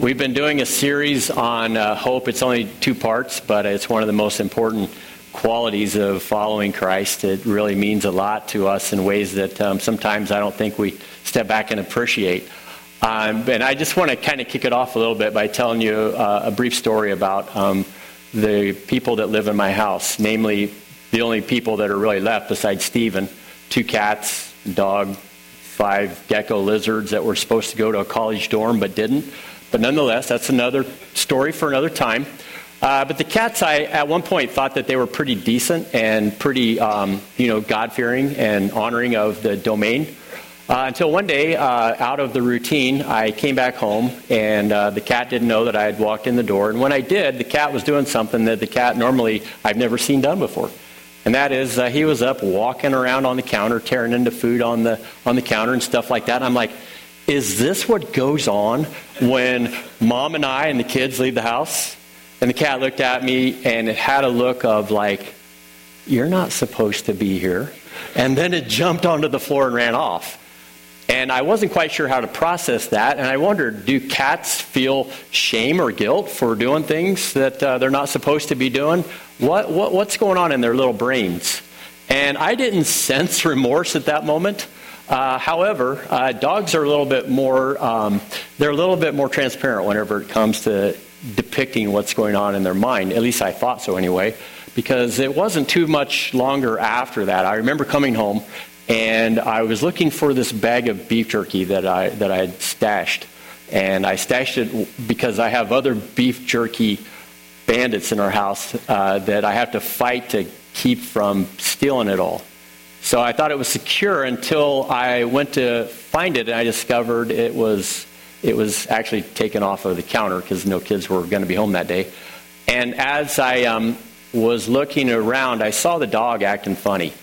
We've been doing a series on uh, hope. It's only two parts, but it's one of the most important qualities of following Christ. It really means a lot to us in ways that um, sometimes I don't think we step back and appreciate. Um, and I just want to kind of kick it off a little bit by telling you uh, a brief story about um, the people that live in my house, namely the only people that are really left besides Stephen two cats, dog, five gecko lizards that were supposed to go to a college dorm but didn't. But nonetheless, that's another story for another time. Uh, but the cats, I at one point thought that they were pretty decent and pretty, um, you know, God fearing and honoring of the domain. Uh, until one day, uh, out of the routine, I came back home and uh, the cat didn't know that I had walked in the door. And when I did, the cat was doing something that the cat normally I've never seen done before. And that is, uh, he was up walking around on the counter, tearing into food on the on the counter and stuff like that. I'm like, is this what goes on when mom and I and the kids leave the house? And the cat looked at me and it had a look of like, You're not supposed to be here. And then it jumped onto the floor and ran off. And I wasn't quite sure how to process that. And I wondered do cats feel shame or guilt for doing things that uh, they're not supposed to be doing? What, what, what's going on in their little brains? And I didn't sense remorse at that moment. Uh, however, uh, dogs are a little bit more, um, they're a little bit more transparent whenever it comes to depicting what's going on in their mind. At least I thought so anyway, because it wasn't too much longer after that. I remember coming home and I was looking for this bag of beef jerky that I, that I had stashed. And I stashed it because I have other beef jerky bandits in our house uh, that I have to fight to keep from stealing it all. So I thought it was secure until I went to find it and I discovered it was it was actually taken off of the counter because no kids were going to be home that day. And as I um, was looking around, I saw the dog acting funny,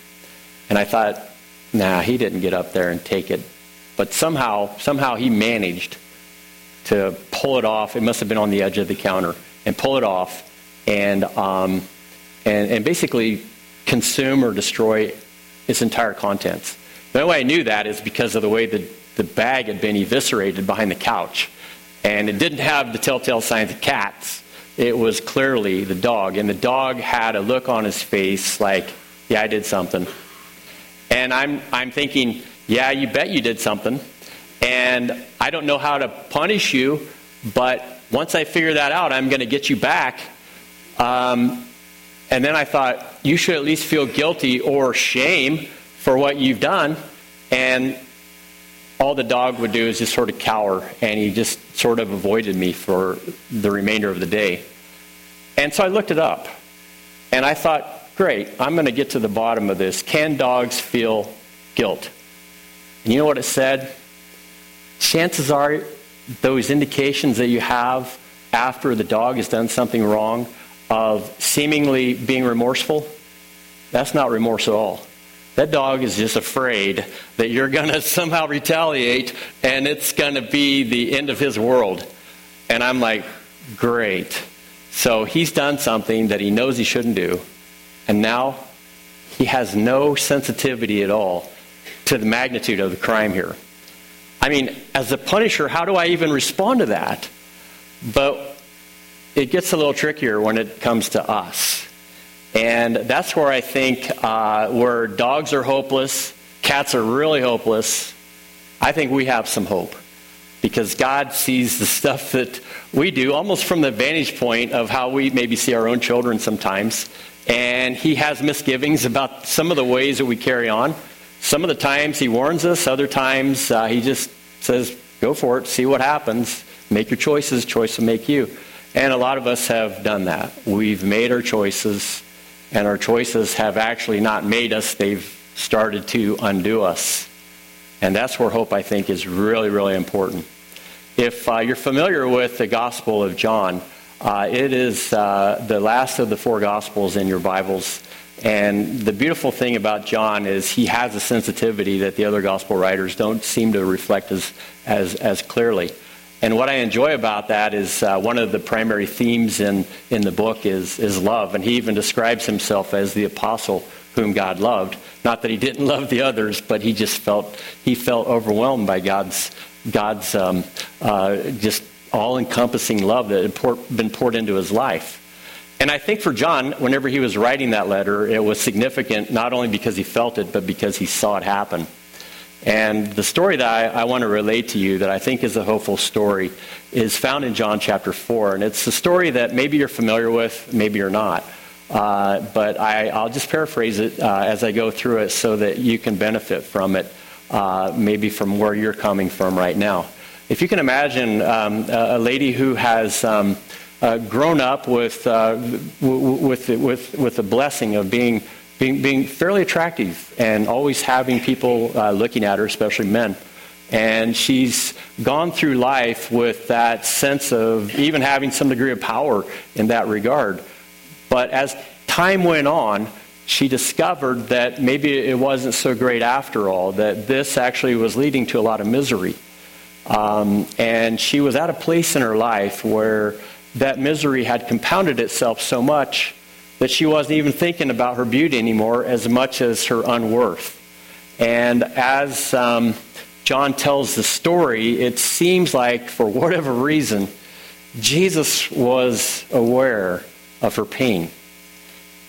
and I thought, "Nah, he didn't get up there and take it." But somehow, somehow he managed to pull it off. It must have been on the edge of the counter and pull it off, and um, and, and basically consume or destroy its entire contents. The only way I knew that is because of the way the, the bag had been eviscerated behind the couch. And it didn't have the telltale signs of cats. It was clearly the dog. And the dog had a look on his face like, yeah, I did something. And I'm, I'm thinking, yeah, you bet you did something. And I don't know how to punish you, but once I figure that out, I'm going to get you back. Um, and then I thought, you should at least feel guilty or shame for what you've done. And all the dog would do is just sort of cower, and he just sort of avoided me for the remainder of the day. And so I looked it up, and I thought, great, I'm going to get to the bottom of this. Can dogs feel guilt? And you know what it said? Chances are, those indications that you have after the dog has done something wrong of seemingly being remorseful, that's not remorse at all. That dog is just afraid that you're going to somehow retaliate and it's going to be the end of his world. And I'm like, great. So he's done something that he knows he shouldn't do. And now he has no sensitivity at all to the magnitude of the crime here. I mean, as a punisher, how do I even respond to that? But it gets a little trickier when it comes to us. And that's where I think uh, where dogs are hopeless, cats are really hopeless, I think we have some hope. Because God sees the stuff that we do almost from the vantage point of how we maybe see our own children sometimes. And He has misgivings about some of the ways that we carry on. Some of the times He warns us, other times uh, He just says, go for it, see what happens, make your choices, choice will make you. And a lot of us have done that. We've made our choices, and our choices have actually not made us, they've started to undo us. And that's where hope, I think, is really, really important. If uh, you're familiar with the Gospel of John, uh, it is uh, the last of the four Gospels in your Bibles. And the beautiful thing about John is he has a sensitivity that the other Gospel writers don't seem to reflect as, as, as clearly. And what I enjoy about that is uh, one of the primary themes in, in the book is, is love. And he even describes himself as the apostle whom God loved. Not that he didn't love the others, but he just felt, he felt overwhelmed by God's, God's um, uh, just all encompassing love that had been poured into his life. And I think for John, whenever he was writing that letter, it was significant not only because he felt it, but because he saw it happen. And the story that I, I, want to relate to you that I think is a hopeful story is found in John chapter 4. And it's a story that maybe you're familiar with, maybe you're not. Uh, but I, will just paraphrase it uh, as I go through it so that you can benefit from it, uh, maybe from where you're coming from right now. If you can imagine um, a lady who has um, uh, grown up with, uh, with, with, with the blessing of being, being, being fairly attractive and always having people uh, looking at her, especially men. And she's gone through life with that sense of even having some degree of power in that regard. But as time went on, she discovered that maybe it wasn't so great after all, that this actually was leading to a lot of misery. Um, and she was at a place in her life where that misery had compounded itself so much that she wasn't even thinking about her beauty anymore as much as her unworth. And as um, John tells the story, it seems like, for whatever reason, Jesus was aware of her pain.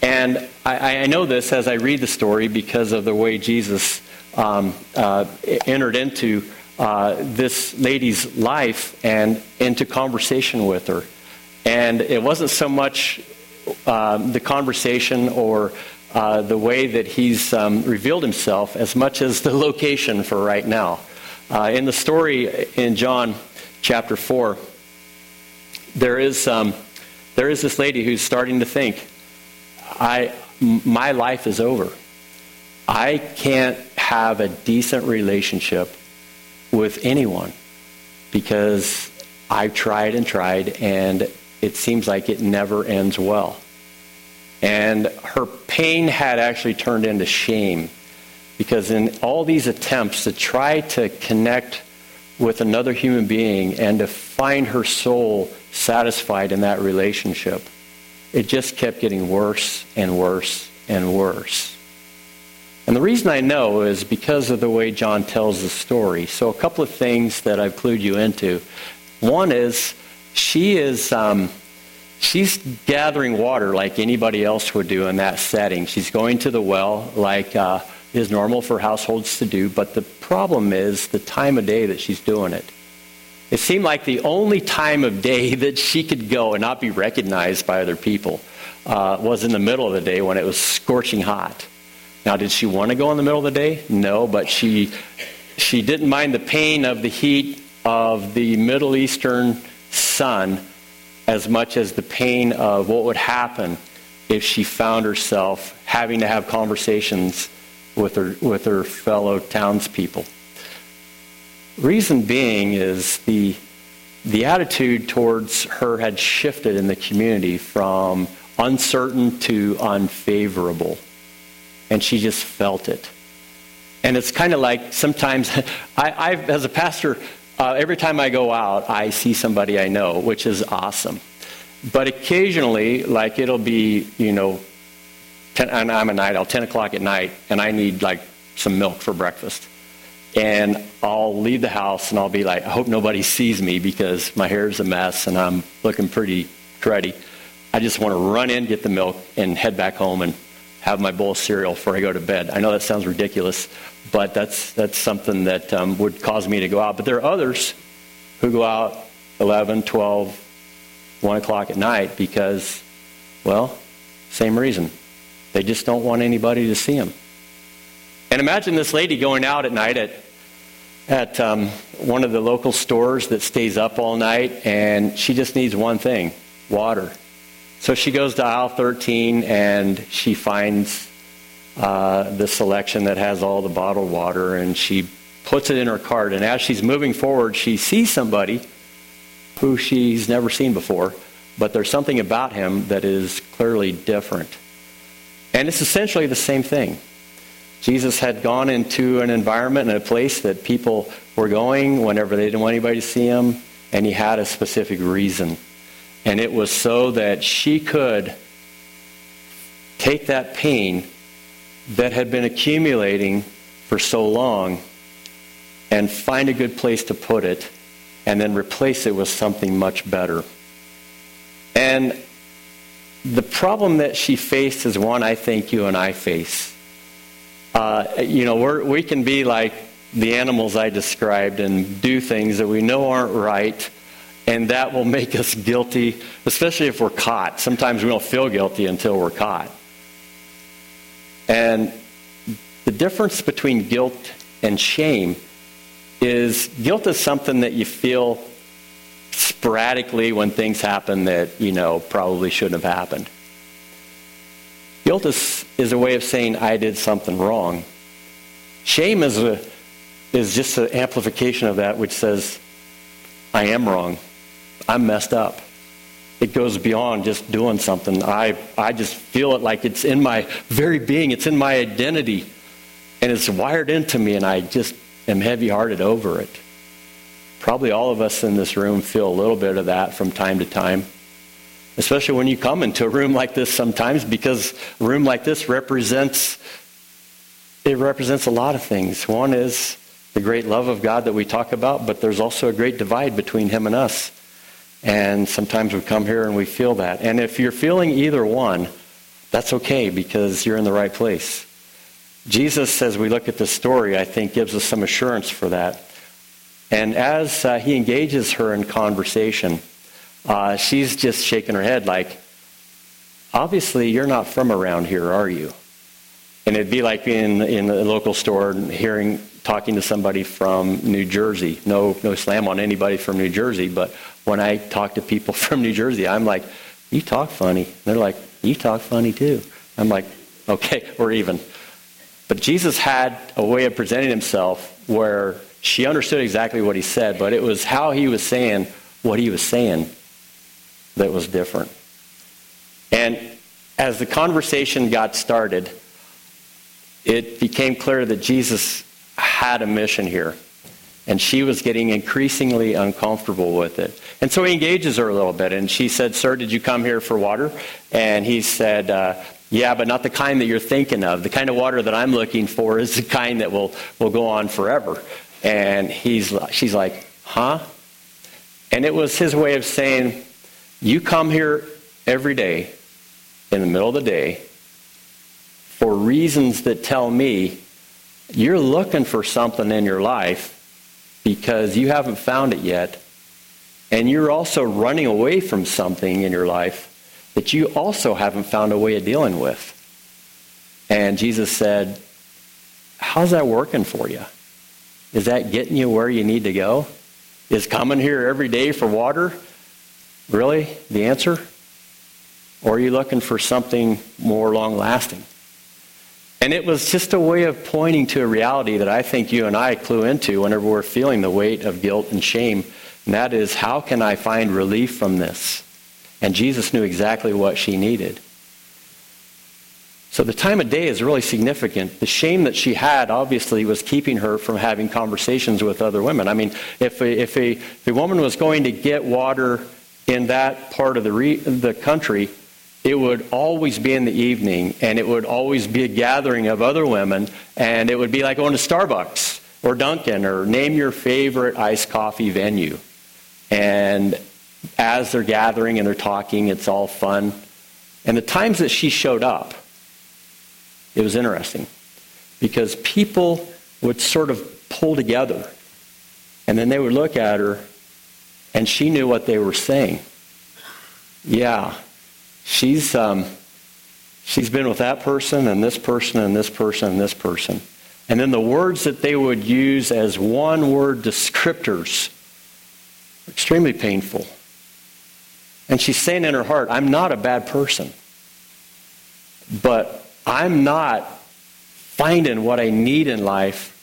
And I, I know this as I read the story because of the way Jesus um, uh, entered into uh, this lady's life and into conversation with her. And it wasn't so much um, the conversation or uh, the way that he's um, revealed himself as much as the location for right now. Uh, in the story in John chapter 4, there is, um, there is this lady who's starting to think, I, my life is over. I can't have a decent relationship with anyone because I've tried and tried and it seems like it never ends well. And her pain had actually turned into shame because in all these attempts to try to connect with another human being and to find her soul satisfied in that relationship, it just kept getting worse and worse and worse. And the reason I know is because of the way John tells the story. So, a couple of things that I've clued you into. One is she is um, she's gathering water like anybody else would do in that setting. She's going to the well like uh, is normal for households to do, but the problem is the time of day that she's doing it. It seemed like the only time of day that she could go and not be recognized by other people uh, was in the middle of the day when it was scorching hot. Now, did she want to go in the middle of the day? No, but she she didn't mind the pain of the heat of the Middle Eastern sun as much as the pain of what would happen if she found herself having to have conversations with her, with her fellow townspeople. Reason being is the, the attitude towards her had shifted in the community from uncertain to unfavorable. And she just felt it. And it's kind of like sometimes, I, I, as a pastor, uh, every time I go out, I see somebody I know, which is awesome. But occasionally, like it'll be, you know, 10, and I'm a night owl, 10 o'clock at night, and I need like some milk for breakfast. And I'll leave the house and I'll be like, I hope nobody sees me because my hair's a mess and I'm looking pretty cruddy. I just want to run in, get the milk, and head back home and have my bowl of cereal before I go to bed. I know that sounds ridiculous, but that's, that's something that um, would cause me to go out. But there are others who go out 11, 12, 1 o'clock at night because, well, same reason. They just don't want anybody to see them. And imagine this lady going out at night at, at um, one of the local stores that stays up all night, and she just needs one thing water. So she goes to aisle 13 and she finds uh, the selection that has all the bottled water and she puts it in her cart. And as she's moving forward, she sees somebody who she's never seen before, but there's something about him that is clearly different. And it's essentially the same thing. Jesus had gone into an environment and a place that people were going whenever they didn't want anybody to see him, and he had a specific reason. And it was so that she could take that pain that had been accumulating for so long and find a good place to put it and then replace it with something much better. And the problem that she faced is one I think you and I face. Uh, you know, we can be like the animals I described and do things that we know aren't right, and that will make us guilty, especially if we're caught. Sometimes we don't feel guilty until we're caught. And the difference between guilt and shame is guilt is something that you feel sporadically when things happen that, you know, probably shouldn't have happened. Guilt is, is a way of saying, I did something wrong. Shame is, a, is just an amplification of that, which says, I am wrong. I'm messed up. It goes beyond just doing something. I, I just feel it like it's in my very being, it's in my identity, and it's wired into me, and I just am heavy hearted over it. Probably all of us in this room feel a little bit of that from time to time, especially when you come into a room like this sometimes, because a room like this represents it represents a lot of things. One is the great love of God that we talk about, but there's also a great divide between Him and us. And sometimes we come here and we feel that. And if you're feeling either one, that's okay because you're in the right place. Jesus, as we look at this story, I think gives us some assurance for that. And as uh, he engages her in conversation, uh, she's just shaking her head like, obviously, you're not from around here, are you? And it'd be like being in a local store and hearing, talking to somebody from New Jersey. No, no slam on anybody from New Jersey, but when I talk to people from New Jersey, I'm like, you talk funny. they're like, you talk funny too. I'm like, okay, we're even. But Jesus had a way of presenting himself where she understood exactly what he said, but it was how he was saying what he was saying that was different. And as the conversation got started, it became clear that Jesus had a mission here. And she was getting increasingly uncomfortable with it. And so he engages her a little bit. And she said, Sir, did you come here for water? And he said, uh, Yeah, but not the kind that you're thinking of. The kind of water that I'm looking for is the kind that will, will go on forever. And he's, she's like, Huh? And it was his way of saying, You come here every day, in the middle of the day, for reasons that tell me you're looking for something in your life because you haven't found it yet. And you're also running away from something in your life that you also haven't found a way of dealing with. And Jesus said, How's that working for you? Is that getting you where you need to go? Is coming here every day for water really the answer? Or are you looking for something more long lasting? And it was just a way of pointing to a reality that I think you and I clue into whenever we're feeling the weight of guilt and shame. And that is, how can I find relief from this? And Jesus knew exactly what she needed. So the time of day is really significant. The shame that she had obviously was keeping her from having conversations with other women. I mean, if a, if a, if a woman was going to get water in that part of the, re, the country, it would always be in the evening, and it would always be a gathering of other women, and it would be like going to Starbucks or Dunkin' or name your favorite iced coffee venue. And as they're gathering and they're talking, it's all fun. And the times that she showed up, it was interesting because people would sort of pull together and then they would look at her and she knew what they were saying. Yeah, she's um, she's been with that person and this person and this person and this person. And then the words that they would use as one word descriptors extremely painful. And she's saying in her heart, I'm not a bad person. But I'm not finding what I need in life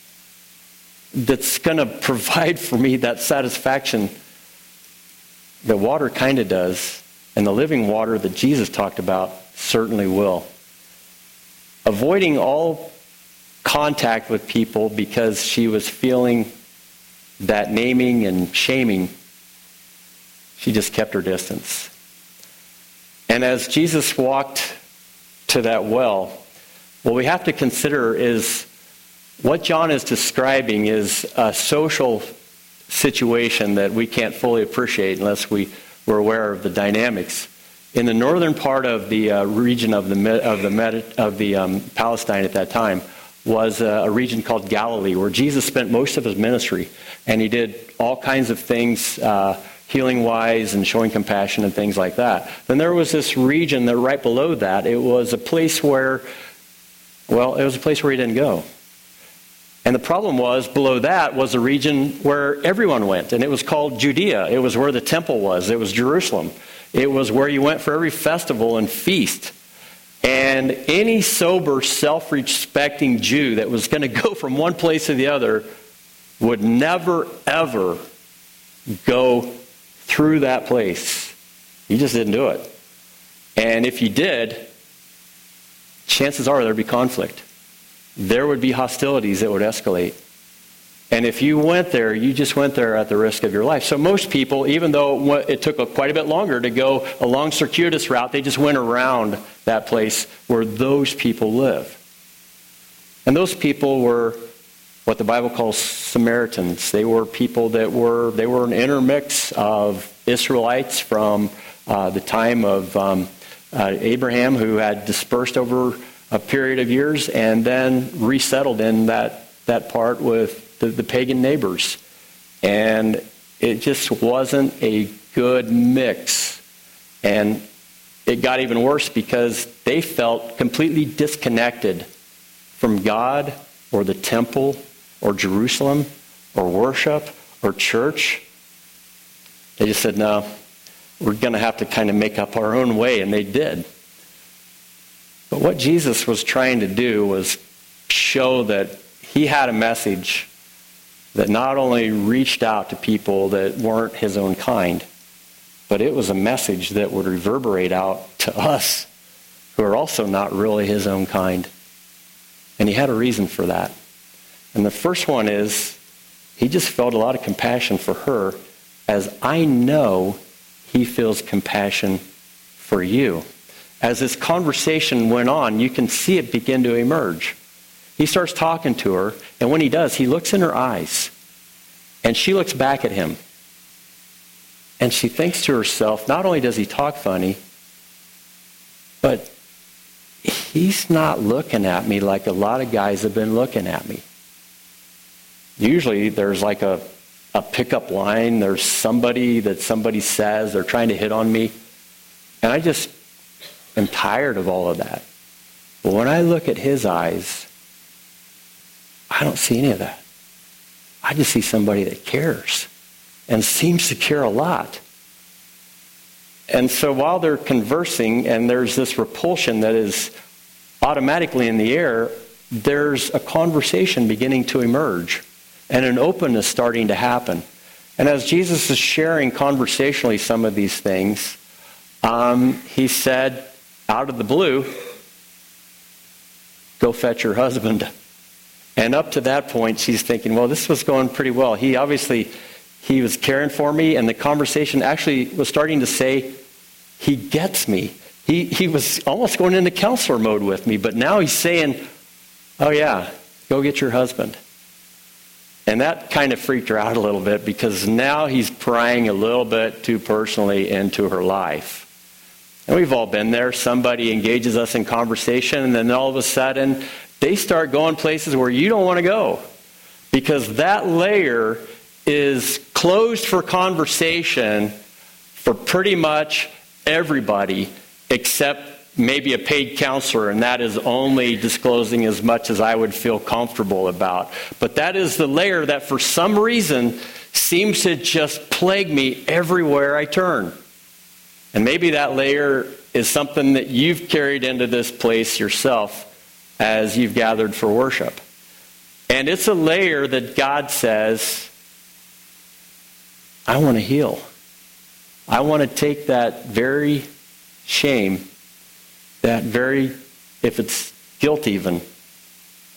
that's going to provide for me that satisfaction that water kind of does and the living water that Jesus talked about certainly will. Avoiding all contact with people because she was feeling that naming and shaming, she just kept her distance. And as Jesus walked to that well, what we have to consider is what John is describing is a social situation that we can't fully appreciate unless we were aware of the dynamics. In the northern part of the uh, region of the of the of the um, Palestine at that time was a, a, region called Galilee, where Jesus spent most of his ministry, and he did all kinds of things. Uh, healing wise and showing compassion and things like that. Then there was this region that right below that, it was a place where, well, it was a place where he didn't go. And the problem was, below that was a region where everyone went, and it was called Judea. It was where the temple was, it was Jerusalem. It was where you went for every festival and feast. And any sober, self respecting Jew that was going to go from one place to the other would never, ever go through that place. You just didn't do it. And if you did, chances are there'd be conflict there would be hostilities that would escalate. And if you went there, you just went there at the risk of your life. So most people, even though it took quite a bit longer to go a long circuitous route, they just went around that place where those people live. And those people were what the Bible calls Samaritans. They were people that were they were an intermix of Israelites from uh, the time of um, uh, Abraham, who had dispersed over a period of years and then resettled in that, that part with the, the pagan neighbors. And it just wasn't a good mix. And it got even worse because they felt completely disconnected from God or the temple or Jerusalem or worship or church. They just said, no, we're going to have to kind of make up our own way. And they did. But what Jesus was trying to do was show that he had a message that not only reached out to people that weren't his own kind, but it was a message that would reverberate out to us who are also not really his own kind. And he had a reason for that. And the first one is he just felt a lot of compassion for her, as I know he feels compassion for you as this conversation went on, you can see it begin to emerge. He starts talking to her, and when he does, he looks in her eyes, and she looks back at him. And she thinks to herself, not only does he talk funny, but he's not looking at me like a lot of guys have been looking at me. Usually there's like a, a pickup line, there's somebody that somebody says, they're trying to hit on me. And I just am tired of all of that. But when I look at his eyes, I don't see any of that. I just see somebody that cares and seems to care a lot. And so while they're conversing and there's this repulsion that is automatically in the air, there's a conversation beginning to emerge and an openness starting to happen. And as Jesus is sharing conversationally some of these things, um, he said, out of the blue, go fetch your husband. And up to that point, she's thinking, well, this was going pretty well. He obviously, he was caring for me, and the conversation actually was starting to say, he gets me. He, he was almost going into counselor mode with me, but now he's saying, oh, yeah, go get your husband. And that kind of freaked her out a little bit because now he's prying a little bit too personally into her life. And we've all been there. Somebody engages us in conversation, and then all of a sudden, they start going places where you don't want to go. Because that layer is closed for conversation for pretty much everybody except maybe a paid counselor, and that is only disclosing as much as I would feel comfortable about. But that is the layer that for some reason seems to just plague me everywhere I turn. And maybe that layer is something that you've carried into this place yourself as you've gathered for worship. And it's a layer that God says, I want to heal. I want to take that very shame, that very, if it's guilt even,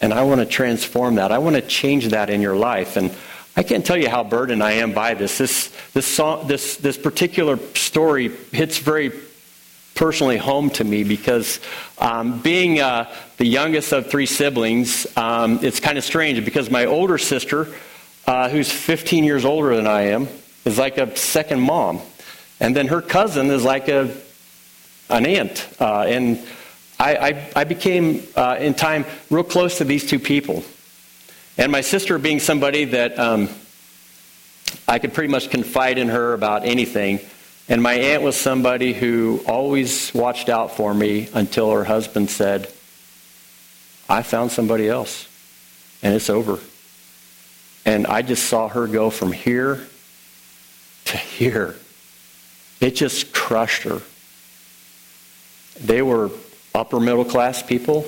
and I want to transform that. I want to change that in your life. And I can't tell you how burdened I am by this. This, this, song, this, this particular story hits very personally home to me because um, being uh, the youngest of three siblings, um, it's kind of strange because my older sister uh, who's 15 years older than I am, is like a second mom. And then her cousin is like a, an aunt. Uh, and I, I, I became, uh, in time, real close to these two people. And my sister being somebody that um, I could pretty much confide in her about anything. And my aunt was somebody who always watched out for me until her husband said, I found somebody else, and it's over. And I just saw her go from here to here. It just crushed her. They were upper middle class people,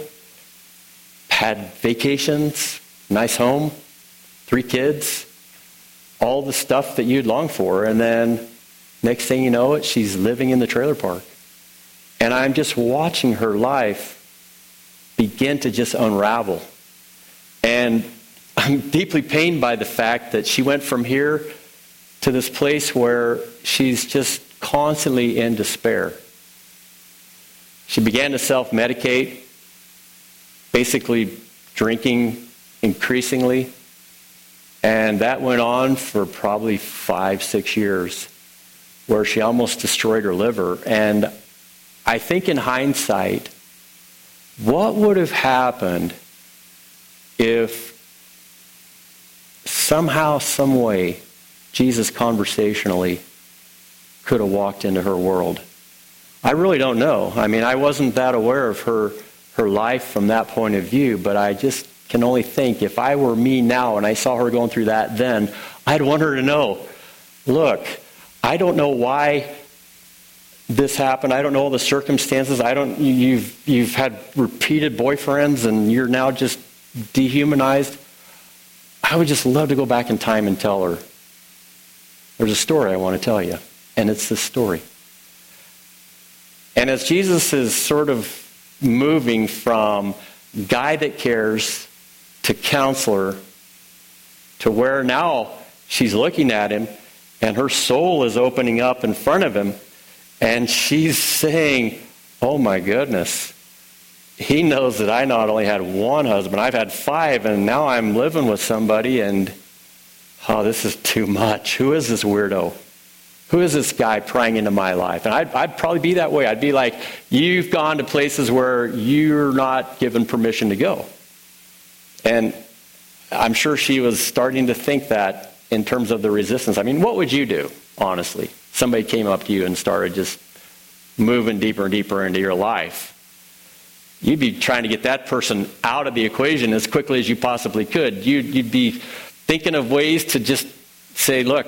had vacations, nice home, three kids, all the stuff that you'd long for. And then next thing you know it, she's living in the trailer park. And I'm just watching her life begin to just unravel. And I'm deeply pained by the fact that she went from here to this place where she's just constantly in despair. She began to self medicate, basically drinking increasingly. And that went on for probably five, six years, where she almost destroyed her liver. And I think in hindsight, what would have happened if somehow, some way, Jesus conversationally could have walked into her world? I really don't know. I mean, I wasn't that aware of her her life from that point of view, but I just can only think if I were me now and I saw her going through that then, I'd want her to know, look, I don't know why this happened. I don't know all the circumstances. I don't you've you've had repeated boyfriends and you're now just dehumanized. I would just love to go back in time and tell her. There's a story I want to tell you, and it's this story. And as Jesus is sort of moving from guy that cares to counselor to where now she's looking at him and her soul is opening up in front of him and she's saying, Oh my goodness. He knows that I not only had one husband, I've had five, and now I'm living with somebody, and oh, this is too much. Who is this weirdo? Who is this guy prying into my life? And I'd, I'd, probably be that way. I'd be like, You've gone to places where you're not given permission to go. And I'm sure she was starting to think that in terms of the resistance. I mean, what would you do, honestly? Somebody came up to you and started just moving deeper and deeper into your life. You'd be trying to get that person out of the equation as quickly as you possibly could. You'd, you'd be thinking of ways to just say, look,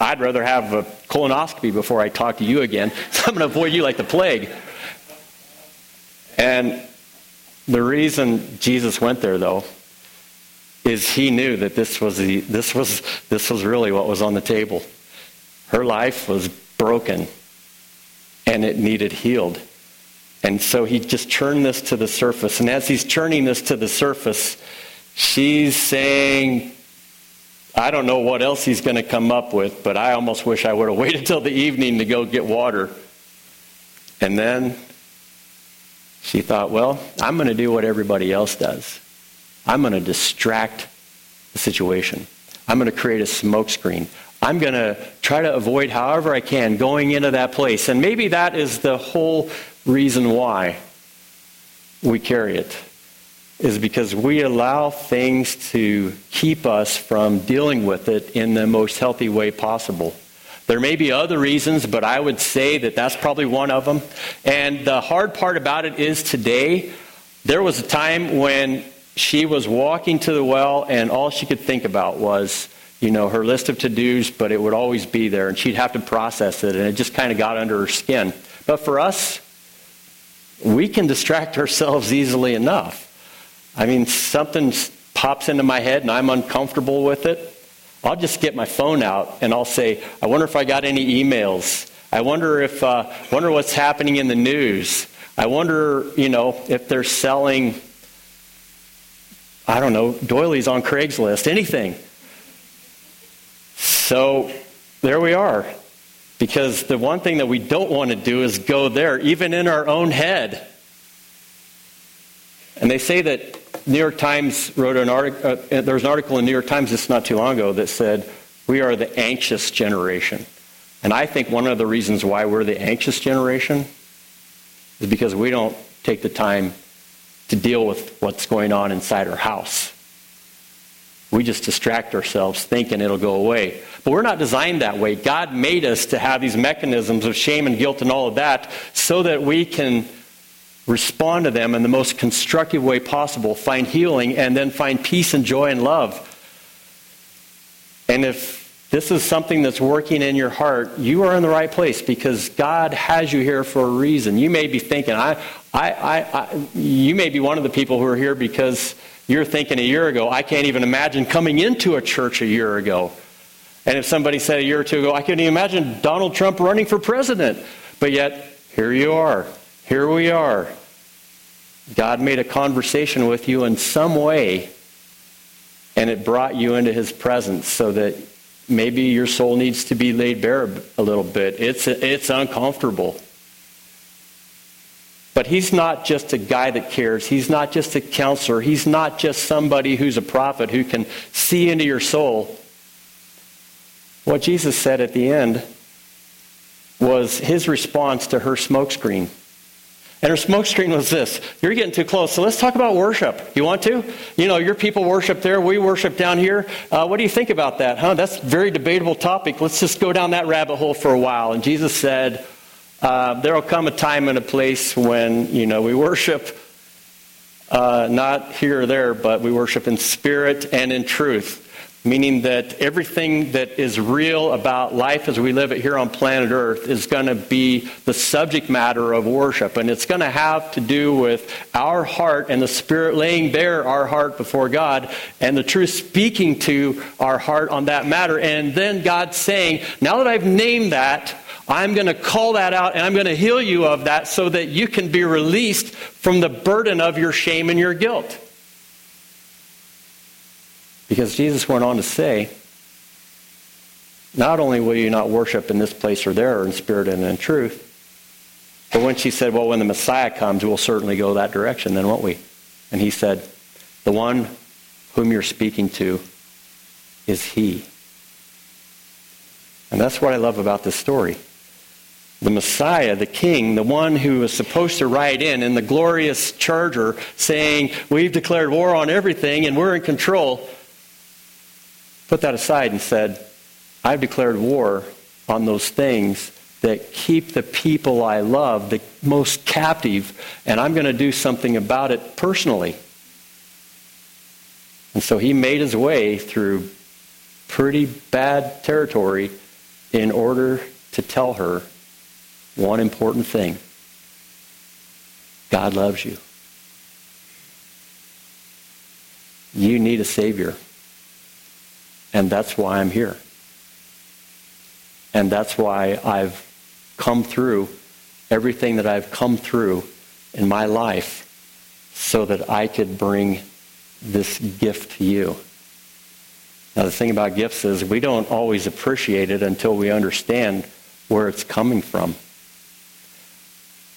I'd rather have a colonoscopy before I talk to you again, so I'm going to avoid you like the plague. And the reason Jesus went there, though, is he knew that this was, the, this was, this was really what was on the table. Her life was broken, and it needed healed. And so he just churned this to the surface. And as he's churning this to the surface, she's saying, I don't know what else he's going to come up with, but I almost wish I would have waited till the evening to go get water. And then she thought, well, I'm going to do what everybody else does. I'm going to distract the situation. I'm going to create a smokescreen. I'm going to try to avoid however I can going into that place. And maybe that is the whole reason why we carry it is because we allow things to keep us from dealing with it in the most healthy way possible. There may be other reasons, but I would say that that's probably one of them. And the hard part about it is today, there was a time when she was walking to the well and all she could think about was, you know, her list of to dos, but it would always be there and she'd have to process it and it just kind of got under her skin. But for us, we can distract ourselves easily enough. I mean, something pops into my head and I'm uncomfortable with it. I'll just get my phone out and I'll say, I wonder if I got any emails. I wonder if, uh, wonder what's happening in the news. I wonder, you know, if they're selling, I don't know, doilies on Craigslist, anything. So there we are. Because the one thing that we don't want to do is go there, even in our own head. And they say that New York Times wrote an article, uh, there was an article in New York Times just not too long ago that said, we are the anxious generation. And I think one of the reasons why we're the anxious generation is because we don't take the time to deal with what's going on inside our house. We just distract ourselves thinking it'll go away. But we're not designed that way. God made us to have these mechanisms of shame and guilt and all of that so that we can respond to them in the most constructive way possible, find healing, and then find peace and joy and love. And if this is something that's working in your heart, you are in the right place because God has you here for a reason. You may be thinking, I, I, I, I, you may be one of the people who are here because you're thinking a year ago, I can't even imagine coming into a church a year ago. And if somebody said a year or two ago, I couldn't even imagine Donald Trump running for president. But yet, here you are. Here we are. God made a conversation with you in some way, and it brought you into his presence so that maybe your soul needs to be laid bare a little bit. It's, it's uncomfortable. But he's not just a guy that cares. He's not just a counselor. He's not just somebody who's a prophet who can see into your soul. What Jesus said at the end was his response to her smokescreen. And her smokescreen was this You're getting too close, so let's talk about worship. You want to? You know, your people worship there, we worship down here. Uh, what do you think about that? Huh? That's a very debatable topic. Let's just go down that rabbit hole for a while. And Jesus said, uh, There will come a time and a place when, you know, we worship uh, not here or there, but we worship in spirit and in truth meaning that everything that is real about life as we live it here on planet Earth is going to be the subject matter of worship. And it's going to have to do with our heart and the Spirit laying bare our heart before God and the truth speaking to our heart on that matter. And then God saying, now that I've named that, I'm going to call that out and I'm going to heal you of that so that you can be released from the burden of your shame and your guilt. Because Jesus went on to say, not only will you not worship in this place or there or in spirit and in truth, but when she said, well, when the Messiah comes, we'll certainly go that direction, then won't we? And he said, the one whom you're speaking to is he. And that's what I love about this story. The Messiah, the King, the one who was supposed to ride in in the glorious charger saying, We've declared war on everything and we're in control, put that aside and said, I've declared war on those things that keep the people I love the most captive, and I'm going to do something about it personally. And so he made his way through pretty bad territory in order to tell her one important thing God loves you. You need a Savior. And that's why I'm here. And that's why I've come through everything that I've come through in my life so that I could bring this gift to you. Now, the thing about gifts is we don't always appreciate it until we understand where it's coming from.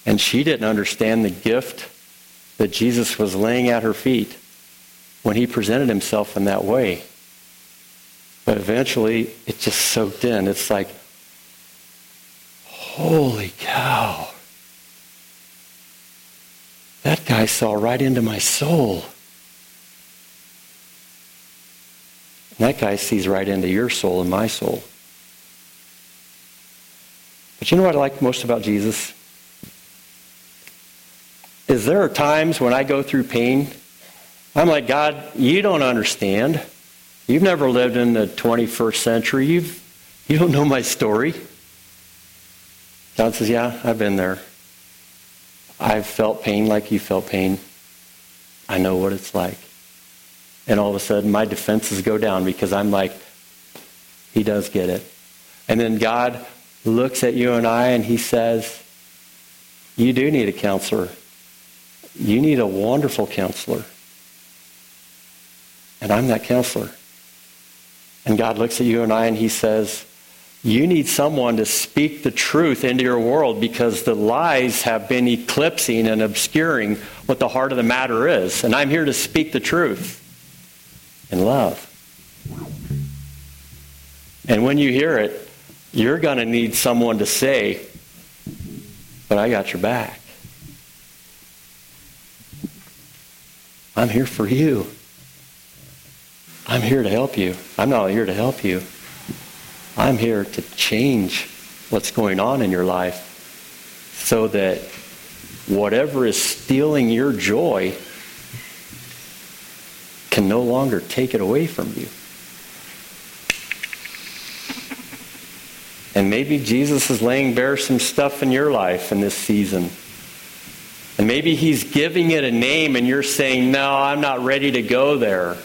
And she didn't understand the gift that Jesus was laying at her feet when he presented himself in that way. But eventually, it just soaked in. It's like, holy cow. That guy saw right into my soul. And that guy sees right into your soul and my soul. But you know what I like most about Jesus? Is there are times when I go through pain, I'm like, God, you don't understand. You've never lived in the 21st century. You've, you don't know my story. God says, Yeah, I've been there. I've felt pain like you felt pain. I know what it's like. And all of a sudden, my defenses go down because I'm like, He does get it. And then God looks at you and I and He says, You do need a counselor. You need a wonderful counselor. And I'm that counselor. And God looks at you and I and he says, You need someone to speak the truth into your world because the lies have been eclipsing and obscuring what the heart of the matter is. And I'm here to speak the truth in love. And when you hear it, you're going to need someone to say, But I got your back. I'm here for you. I'm here to help you. I'm not here to help you. I'm here to change what's going on in your life so that whatever is stealing your joy can no longer take it away from you. And maybe Jesus is laying bare some stuff in your life in this season. And maybe he's giving it a name and you're saying, No, I'm not ready to go there.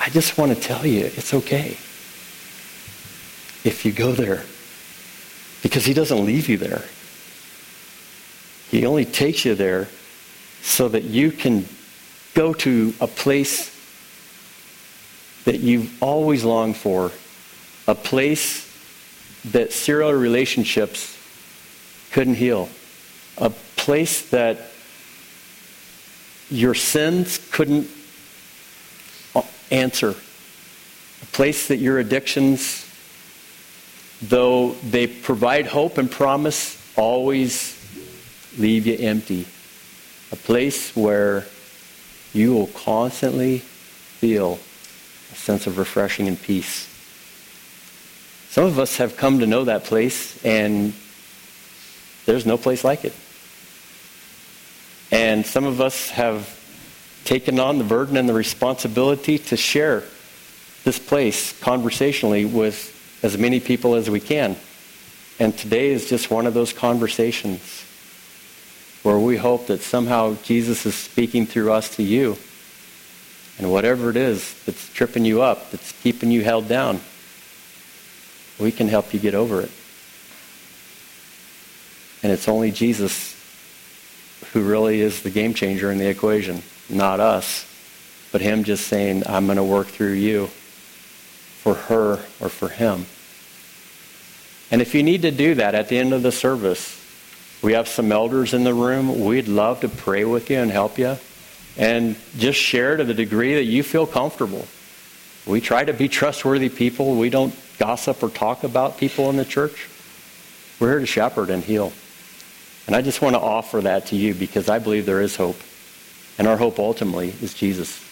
I just want to tell you it's okay if you go there because he doesn't leave you there. He only takes you there so that you can go to a place that you've always longed for, a place that serial relationships couldn't heal, a place that your sins couldn't answer, a place that your addictions, though they provide hope and promise, always leave you empty, a place where you will constantly feel a sense of refreshing and peace. Some of us have come to know that place, and there's no place like it. And some of us have taken on the burden and the responsibility to share this place conversationally with as many people as we can. And today is just one of those conversations where we hope that somehow Jesus is speaking through us to you. And whatever it is that's tripping you up, that's keeping you held down, we can help you get over it. And it's only Jesus who really is the game changer in the equation, not us, but him just saying, I'm going to work through you for her or for him. And if you need to do that at the end of the service, we have some elders in the room. We'd love to pray with you and help you. And just share to the degree that you feel comfortable. We try to be trustworthy people. We don't gossip or talk about people in the church. We're here to shepherd and heal. And I just want to offer that to you because I believe there is hope. And our hope ultimately is Jesus.